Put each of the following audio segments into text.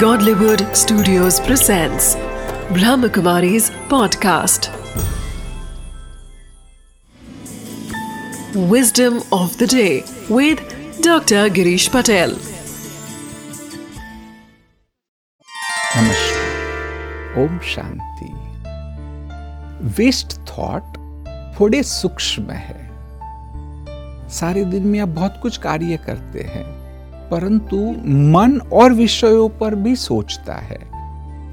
Godlywood Studios presents Brahmakumari's podcast. Wisdom of the day with Dr. Girish Patel. नमस्कार Om Shanti waste thought थोड़े सूक्ष्म है सारे दिन में आप बहुत कुछ कार्य करते हैं परंतु मन और विषयों पर भी सोचता है।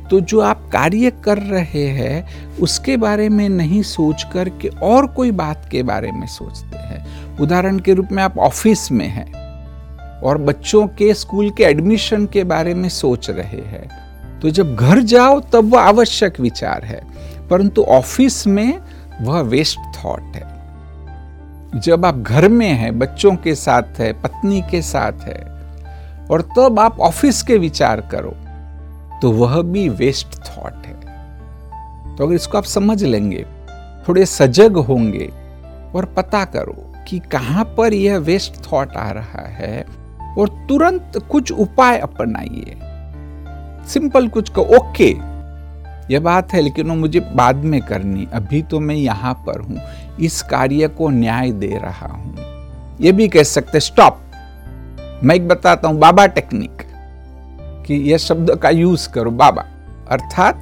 तो जो आप कार्य कर रहे हैं, उसके बारे में नहीं सोच कर के और कोई बात के बारे में सोचते हैं। उदाहरण के रूप में आप ऑफ़िस में हैं और बच्चों के स्कूल के एडमिशन के बारे में सोच रहे हैं। तो जब घर जाओ, तब वह आवश्यक विचार है, परंतु ऑफ़िस में वह वेस्ट थॉट है। जब आप घर में हैं, बच्चों के साथ है, पत्नी के साथ है और तब आप ऑफ़िस के विचार करो तो वह भी वेस्ट थॉट है। तो अगर इसको आप समझ लेंगे, थोड़े सजग होंगे और पता करो कि कहाँ पर यह वेस्ट थॉट आ रहा है और तुरंत कुछ उपाय अपनाइए। सिंपल कुछ को ओके, यह बात है, लेकिन वो मुझे बाद में करनी, अभी तो मैं यहाँ पर हूँ, इस कार्य को न्याय दे रहा हूँ। यह भी कह सकते स्टॉप मैं एक बताता हूँ, बाबा टेक्निक, कि यह शब्द का यूज़ करो, बाबा। अर्थात,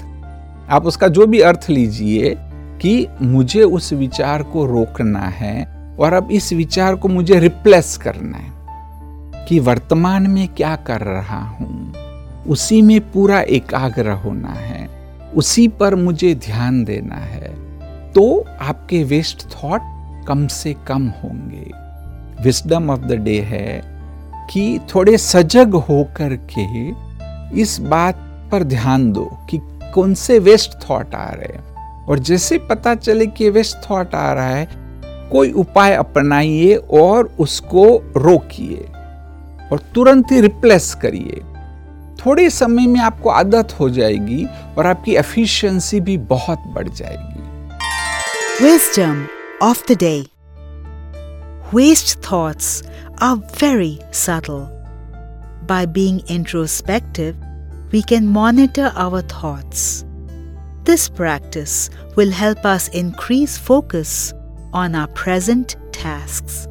आप उसका जो भी अर्थ लीजिए, कि मुझे उस विचार को रोकना है, और अब इस विचार को मुझे रिप्लेस करना है, कि वर्तमान में क्या कर रहा हूँ। उसी में पूरा एकाग्र होना है, उसी पर मुझे ध्यान देना है। तो आपके वेस्ट थॉट कम से कम होंगे। विस्डम ऑफ़ द डे है। कि थोड़े सजग होकर के इस बात पर ध्यान दो कि कौन से वेस्ट थॉट आ रहे हैं। और जैसे पता चले कि वेस्ट थॉट आ रहा है, कोई उपाय अपनाइए और उसको रोकिए और तुरंत ही रिप्लेस करिए। थोड़े समय में आपको आदत हो जाएगी और आपकी एफिशिएंसी भी बहुत बढ़ जाएगी। Wisdom of the day Waste thoughts are very subtle. By being introspective, we can monitor our thoughts. This practice will help us increase focus on our present tasks.